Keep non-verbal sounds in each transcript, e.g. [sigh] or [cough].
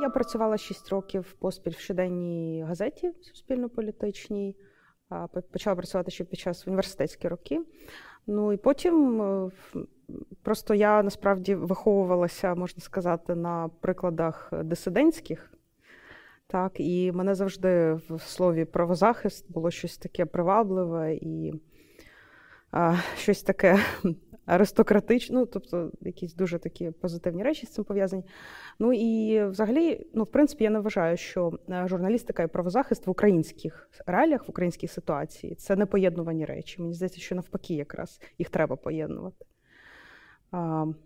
Я працювала 6 років поспіль в щоденній газеті суспільно-політичній. Почала працювати ще під час університетські роки. Ну і потім е, просто я насправді виховувалася, можна сказати, на прикладах дисидентських. Так, І мене завжди в слові правозахист було щось таке привабливе і а, щось таке аристократичне, ну, тобто якісь дуже такі позитивні речі з цим пов'язані. Ну і взагалі, ну, в принципі, я не вважаю, що е, журналістика і правозахист в українських реаліях, в українській ситуації це не поєднувані речі. Мені здається, що навпаки, якраз їх треба поєднувати.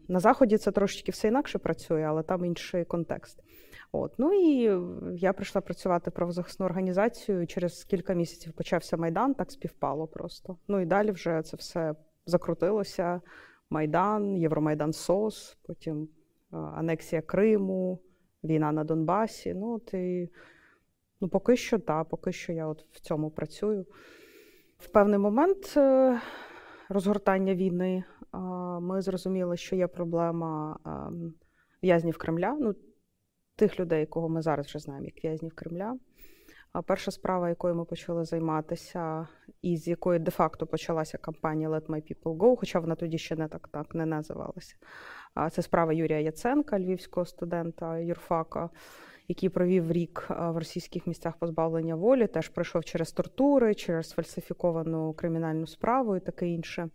На Заході це трошечки все інакше працює, але там інший контекст. От. Ну і я прийшла працювати в правозахисну організацію. Через кілька місяців почався Майдан, так співпало просто. Ну і далі вже це все закрутилося. Майдан, Євромайдан СОС, потім анексія Криму, війна на Донбасі. Ну, от і, ну поки що, так, поки що я от в цьому працюю. В певний момент е, розгортання війни ми зрозуміли, що є проблема в'язнів Кремля, ну, тих людей, кого ми зараз вже знаємо, як в'язнів Кремля. А перша справа, якою ми почали займатися, і з якої де-факто почалася кампанія Let My People Go, хоча вона тоді ще не так так не називалася. Це справа Юрія Яценка, львівського студента юрфака, який провів рік в російських місцях позбавлення волі, теж пройшов через тортури, через фальсифіковану кримінальну справу і таке інше.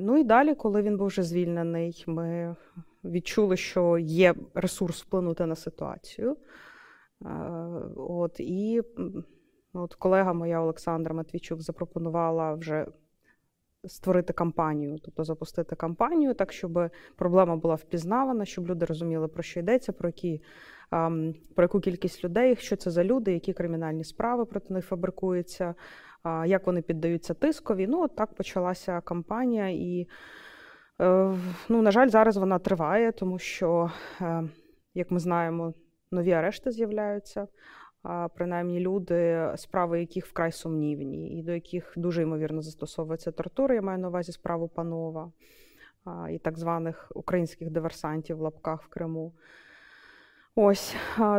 Ну і далі, коли він був вже звільнений, ми відчули, що є ресурс вплинути на ситуацію. От, І от колега моя Олександра Матвійчук запропонувала вже створити кампанію, тобто запустити кампанію, так, щоб проблема була впізнавана, щоб люди розуміли, про що йдеться, про які. Про яку кількість людей, що це за люди, які кримінальні справи проти них фабрикуються, як вони піддаються тискові. Ну, от так почалася кампанія, і, е, ну, на жаль, зараз вона триває, тому що, е, як ми знаємо, нові арешти з'являються. Принаймні люди, справи яких вкрай сумнівні, і до яких дуже ймовірно застосовується тортура. Я маю на увазі справу панова і так званих українських диверсантів в лапках в Криму. Ось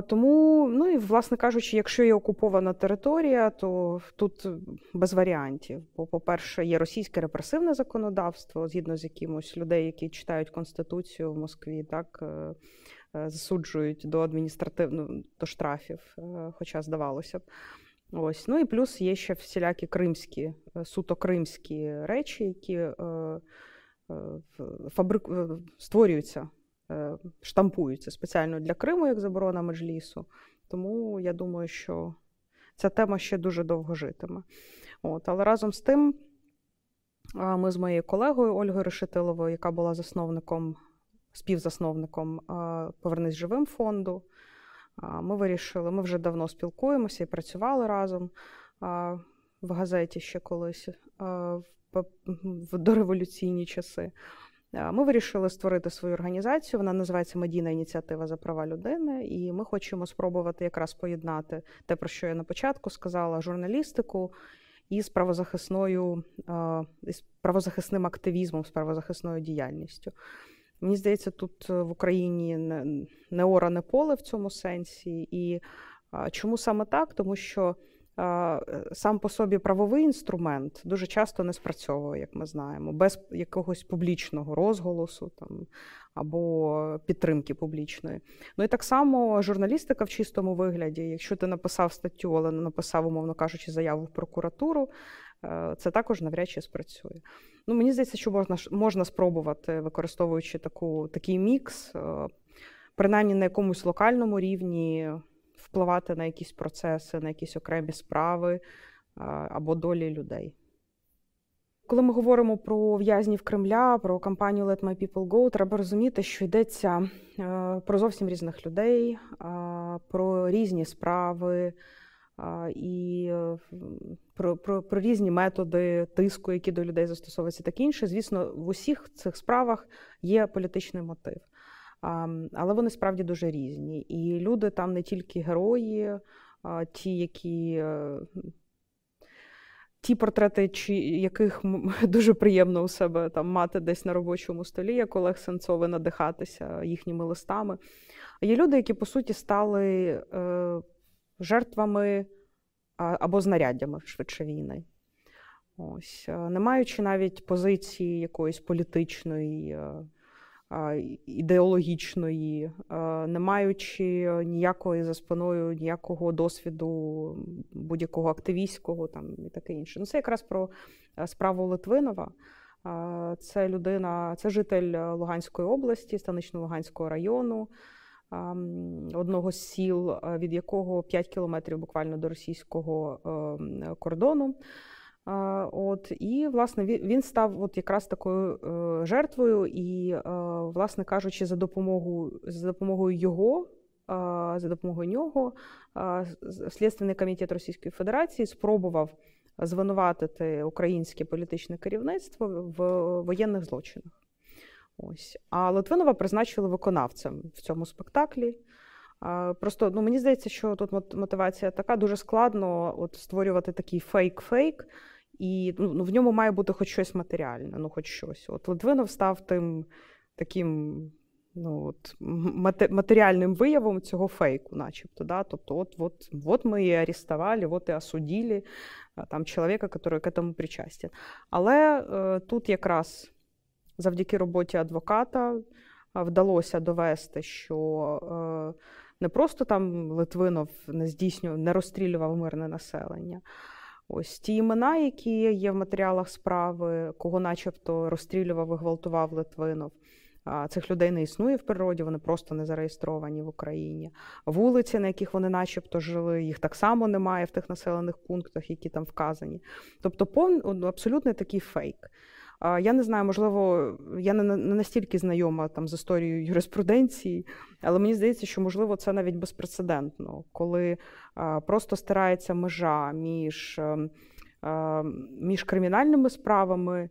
тому, ну і власне кажучи, якщо є окупована територія, то тут без варіантів. Бо, по-перше, є російське репресивне законодавство, згідно з якимось людей, які читають конституцію в Москві, так е, е, засуджують до адміністративного до штрафів, е, хоча здавалося б. Ось, ну і плюс є ще всілякі кримські, суто кримські речі, які фабрик... створюються штампуються спеціально для Криму, як заборона меджлісу. Тому я думаю, що ця тема ще дуже довго житиме. От, Але разом з тим, ми з моєю колегою Ольгою Решетиловою, яка була засновником, співзасновником Повернись живим фонду. Ми вирішили, ми вже давно спілкуємося і працювали разом в газеті ще колись в дореволюційні часи. Е, ми вирішили створити свою організацію. Вона називається Медійна ініціатива за права людини, і ми хочемо спробувати якраз поєднати те, про що я на початку сказала, журналістику із правозахисною, е, із правозахисним активізмом, з правозахисною діяльністю. Мені здається, тут в Україні не оране поле в цьому сенсі. І чому саме так? Тому що сам по собі правовий інструмент дуже часто не спрацьовує, як ми знаємо, без якогось публічного розголосу там, або підтримки публічної. Ну і так само журналістика в чистому вигляді, якщо ти написав статтю, але не написав, умовно кажучи, заяву в прокуратуру. Е, це також навряд чи спрацює. Ну, Мені здається, що можна можна спробувати, використовуючи таку, такий мікс, е, принаймні на якомусь локальному рівні впливати на якісь процеси, на якісь окремі справи або долі людей. Коли ми говоримо про в'язнів Кремля, про кампанію Let My People Go, треба розуміти, що йдеться е, про зовсім різних людей, про різні справи і е, про, про, про різні методи тиску, які до людей застосовуються, так інше. Звісно, в усіх цих справах є політичний мотив. Але вони справді дуже різні. І люди там не тільки герої, ті, які е, ті портрети, чи яких [laughs] дуже приємно у себе там мати десь на робочому столі, як Олег Сенцов, надихатися їхніми листами. Є люди, які по суті стали е, жертвами або знаряддями швидше війни. Ось, е, Не маючи навіть позиції якоїсь політичної, е, ідеологічної, е, не маючи ніякої за спиною, ніякого досвіду будь-якого активістського там і таке інше. Ну, Це якраз про справу Литвинова. Це людина, це житель Луганської області, станично-Луганського району одного з сіл, е, від якого 5 кілометрів буквально до російського ем, кордону. От І, власне, він став от якраз такою е, жертвою, і, е, власне кажучи, за допомогою за допомогою його, за допомогою нього, Слідственний комітет Російської Федерації спробував звинуватити українське політичне керівництво в воєнних злочинах. Ось. А Литвинова призначили виконавцем в цьому спектаклі. Просто ну, мені здається, що тут мотивація така дуже складно от, створювати такий фейк-фейк, і ну, ну, в ньому має бути хоч щось матеріальне, ну хоч щось. От Литвинов став тим таким ну, от, матеріальним виявом цього фейку, начебто. Да? Тобто, от, от, от ми і арестували, от і осудили там, чоловіка, який к этому причастен. Але е, тут якраз завдяки роботі адвоката вдалося довести, що е, не просто там Литвинов не здійснював, не розстрілював мирне населення. Ось ті імена, які є в матеріалах справи, кого начебто розстрілював і гвалтував Литвинов. Цих людей не існує в природі, вони просто не зареєстровані в Україні. Вулиці, на яких вони начебто жили, їх так само немає в тих населених пунктах, які там вказані. Тобто, пов... абсолютно такий фейк. Я не знаю, можливо, я не настільки знайома там з історією юриспруденції, але мені здається, що можливо це навіть безпрецедентно, коли просто стирається межа між, ем, між кримінальними справами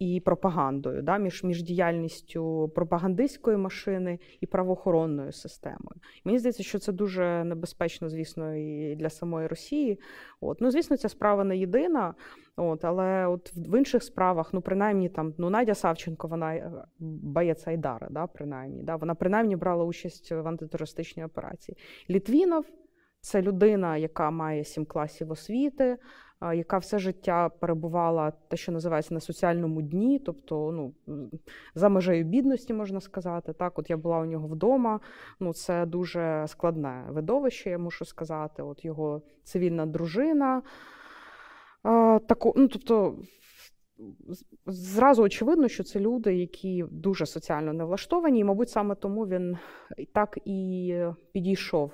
і пропагандою, да, між між діяльністю пропагандистської машини і правоохоронною системою. Мені здається, що це дуже небезпечно, звісно, і для самої Росії. От. Ну, звісно, ця справа не єдина. От, Але от в інших справах, ну принаймні там ну Надя Савченко, вона е, боєць Айдара, да, принаймні, да, вона принаймні брала участь в антитерористичній операції. Літвінов це людина, яка має сім класів освіти яка все життя перебувала те, що називається на соціальному дні, тобто ну, за межею бідності, можна сказати. Так, от я була у нього вдома. Ну, це дуже складне видовище, я мушу сказати. От його цивільна дружина. Таку, ну, тобто, Зразу очевидно, що це люди, які дуже соціально не влаштовані, і, мабуть, саме тому він так і підійшов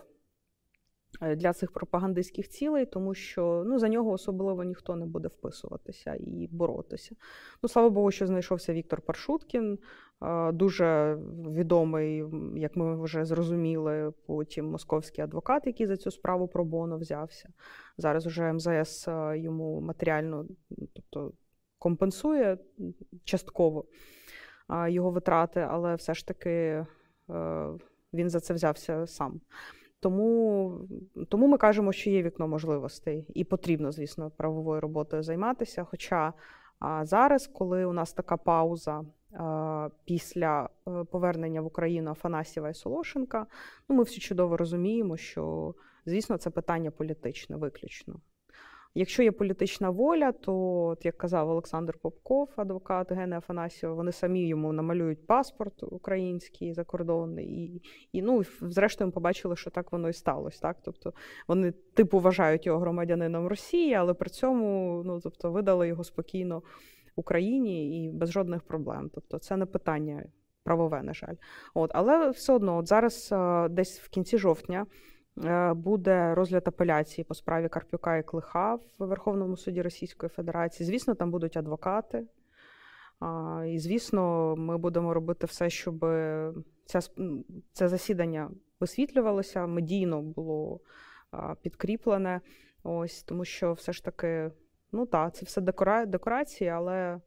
для цих пропагандистських цілей, тому що ну, за нього особливо ніхто не буде вписуватися і боротися. Ну, Слава Богу, що знайшовся Віктор Паршуткін, е, дуже відомий, як ми вже зрозуміли, потім московський адвокат, який за цю справу про Боно взявся. Зараз вже МЗС е, йому матеріально тобто, компенсує частково його витрати, але все ж таки він за це взявся сам. Тому тому ми кажемо, що є вікно можливостей, і потрібно, звісно, правовою роботою займатися. Хоча зараз, коли у нас така пауза після е, повернення в Україну Афанасьєва і Солошенка, ну ми всі чудово розуміємо, що звісно це питання політичне виключно. Якщо є політична воля, то, от, як казав Олександр Попков, адвокат Гени Афанасьєва, вони самі йому намалюють паспорт український закордонний, і, і ну, зрештою, побачили, що так воно і сталося. Так? Тобто вони типу вважають його громадянином Росії, але при цьому ну, тобто, видали його спокійно Україні і без жодних проблем. Тобто, це не питання правове, на жаль. От, Але все одно, от зараз десь в кінці жовтня. Е, буде розгляд апеляції по справі Карпюка і Клиха в Верховному суді Російської Федерації. Звісно, там будуть адвокати. І, звісно, ми будемо робити все, щоб ця, це засідання висвітлювалося, медійно було підкріплене. Ось, Тому що все ж таки, ну так, це все декора... декорації, але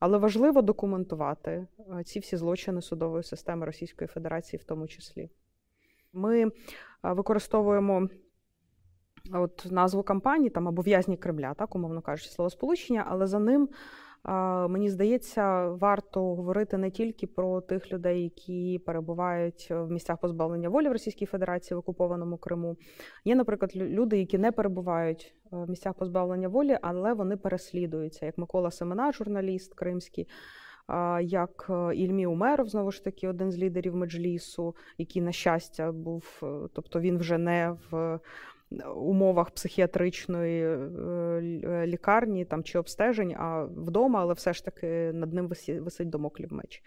але важливо документувати ці всі злочини судової системи Російської Федерації, в тому числі. Ми використовуємо от назву кампанії там або в'язні Кремля, так умовно кажучи, словосполучення, але за ним. Мені здається, варто говорити не тільки про тих людей, які перебувають в місцях позбавлення волі в Російській Федерації в окупованому Криму. Є, наприклад, люди, які не перебувають в місцях позбавлення волі, але вони переслідуються, як Микола Семена, журналіст кримський. Як е, Ільмі Умеров, знову ж таки, один з лідерів меджлісу, який, на щастя, був, е, тобто він вже не в умовах психіатричної е, лікарні там, чи обстежень, а вдома, але все ж таки над ним висить домоклів меч.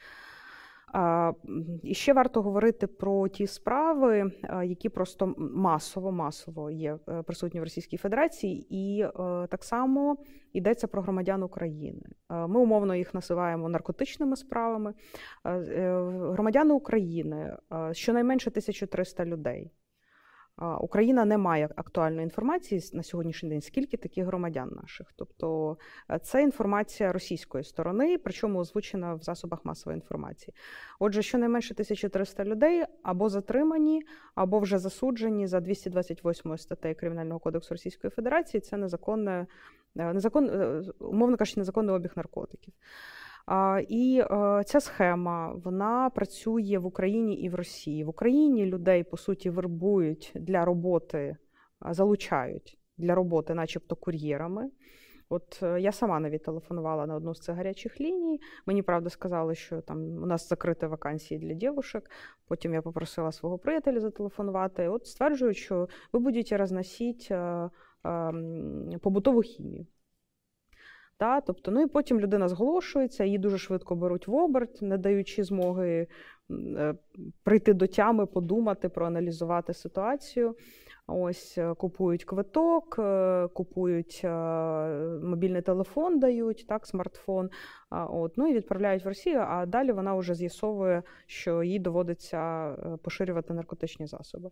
І ще варто говорити про ті справи, які просто масово масово є е, присутні в Російській Федерації, і е, так само йдеться про громадян України. Ми умовно їх називаємо наркотичними справами. Громадяни України щонайменше 1300 людей. Україна не має актуальної інформації на сьогоднішній день, скільки таких громадян наших. Тобто е, це інформація російської сторони, причому озвучена в засобах масової інформації. Отже, щонайменше 1300 людей або затримані, або вже засуджені за 228 статтею Кримінального кодексу Російської Федерації. Це незаконне, е, незакон, е, умовно кажучи, незаконний обіг наркотиків. І е, ця схема вона працює в Україні і в Росії. В Україні людей по суті вербують для роботи, залучають для роботи, начебто, кур'єрами. От е, я сама навіть телефонувала на одну з цих гарячих ліній. Мені правда сказали, що там у нас закриті вакансії для дівушок. Потім я попросила свого приятеля зателефонувати. От стверджують, що ви будете розносити е, ем, побутову хімію. Та, тобто, ну І потім людина зголошується, її дуже швидко беруть в оберт, не даючи змоги е, прийти до тями, подумати, проаналізувати ситуацію. Ось е, Купують квиток, е, купують мобільний телефон, дають, так, смартфон, от, ну і відправляють в Росію, а далі вона вже з'ясовує, що їй доводиться поширювати наркотичні засоби.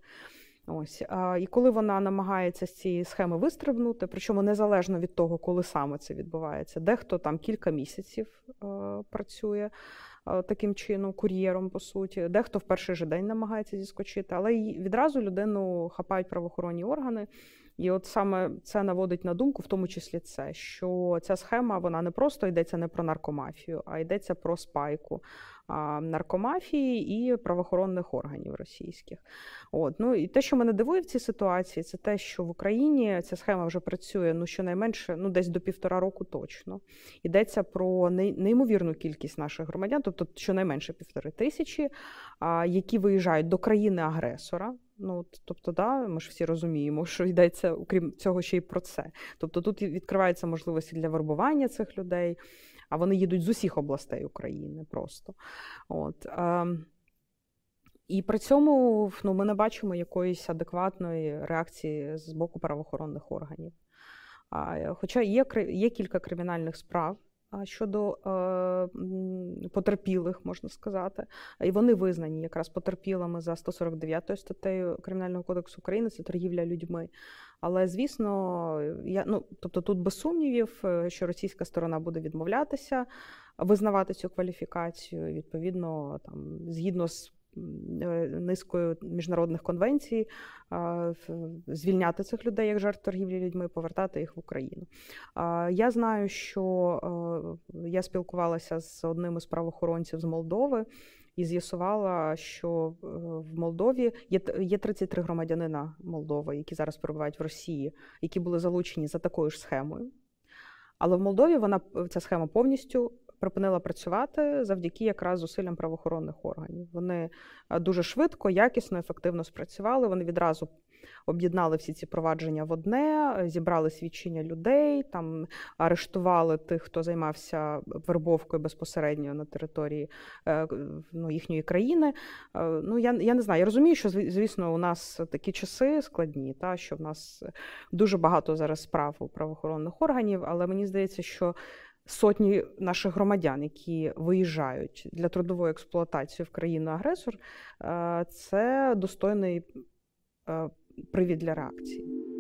Ось і коли вона намагається з цієї схеми вистрибнути, причому незалежно від того, коли саме це відбувається, дехто там кілька місяців працює таким чином, кур'єром, по суті, дехто в перший же день намагається зіскочити, але відразу людину хапають правоохоронні органи. І от саме це наводить на думку, в тому числі це, що ця схема вона не просто йдеться не про наркомафію, а йдеться про спайку наркомафії і правоохоронних органів російських. От ну і те, що мене дивує в цій ситуації, це те, що в Україні ця схема вже працює ну щонайменше ну десь до півтора року точно. Йдеться про неймовірну кількість наших громадян, тобто щонайменше півтори тисячі, які виїжджають до країни-агресора. Ну, тобто, да, ми ж всі розуміємо, що йдеться, окрім цього, ще й про це. Тобто тут відкриваються можливості для вербування цих людей а вони їдуть з усіх областей України просто. От. Е, і при цьому ну, ми не бачимо якоїсь адекватної реакції з боку правоохоронних органів. Хоча є є кілька кримінальних справ щодо е, потерпілих, можна сказати, і вони визнані якраз потерпілими за 149 статтею Кримінального кодексу України це торгівля людьми. Але звісно, я ну тобто тут без сумнівів, е, що російська сторона буде відмовлятися визнавати цю кваліфікацію. Відповідно, там згідно з низкою міжнародних конвенцій, звільняти цих людей як жертв торгівлі людьми, повертати їх в Україну. Я знаю, що е, я спілкувалася з одним із правоохоронців з Молдови. І з'ясувала, що е, в Молдові є є 33 громадянина Молдови, які зараз перебувають в Росії, які були залучені за такою ж схемою. Але в Молдові вона ця схема повністю припинила працювати завдяки якраз зусиллям правоохоронних органів. Вони е, дуже швидко, якісно, ефективно спрацювали. Вони відразу об'єднали всі ці провадження в одне, зібрали свідчення людей, там арештували тих, хто займався вербовкою безпосередньо на території е, ну, їхньої країни. Е, ну я я не знаю. Я розумію, що звісно у нас такі часи складні, та що в нас дуже багато зараз справ у правоохоронних органів, але мені здається, що сотні наших громадян, які виїжджають для трудової експлуатації в країну-агресор, е, це достойний е, привід для реакції.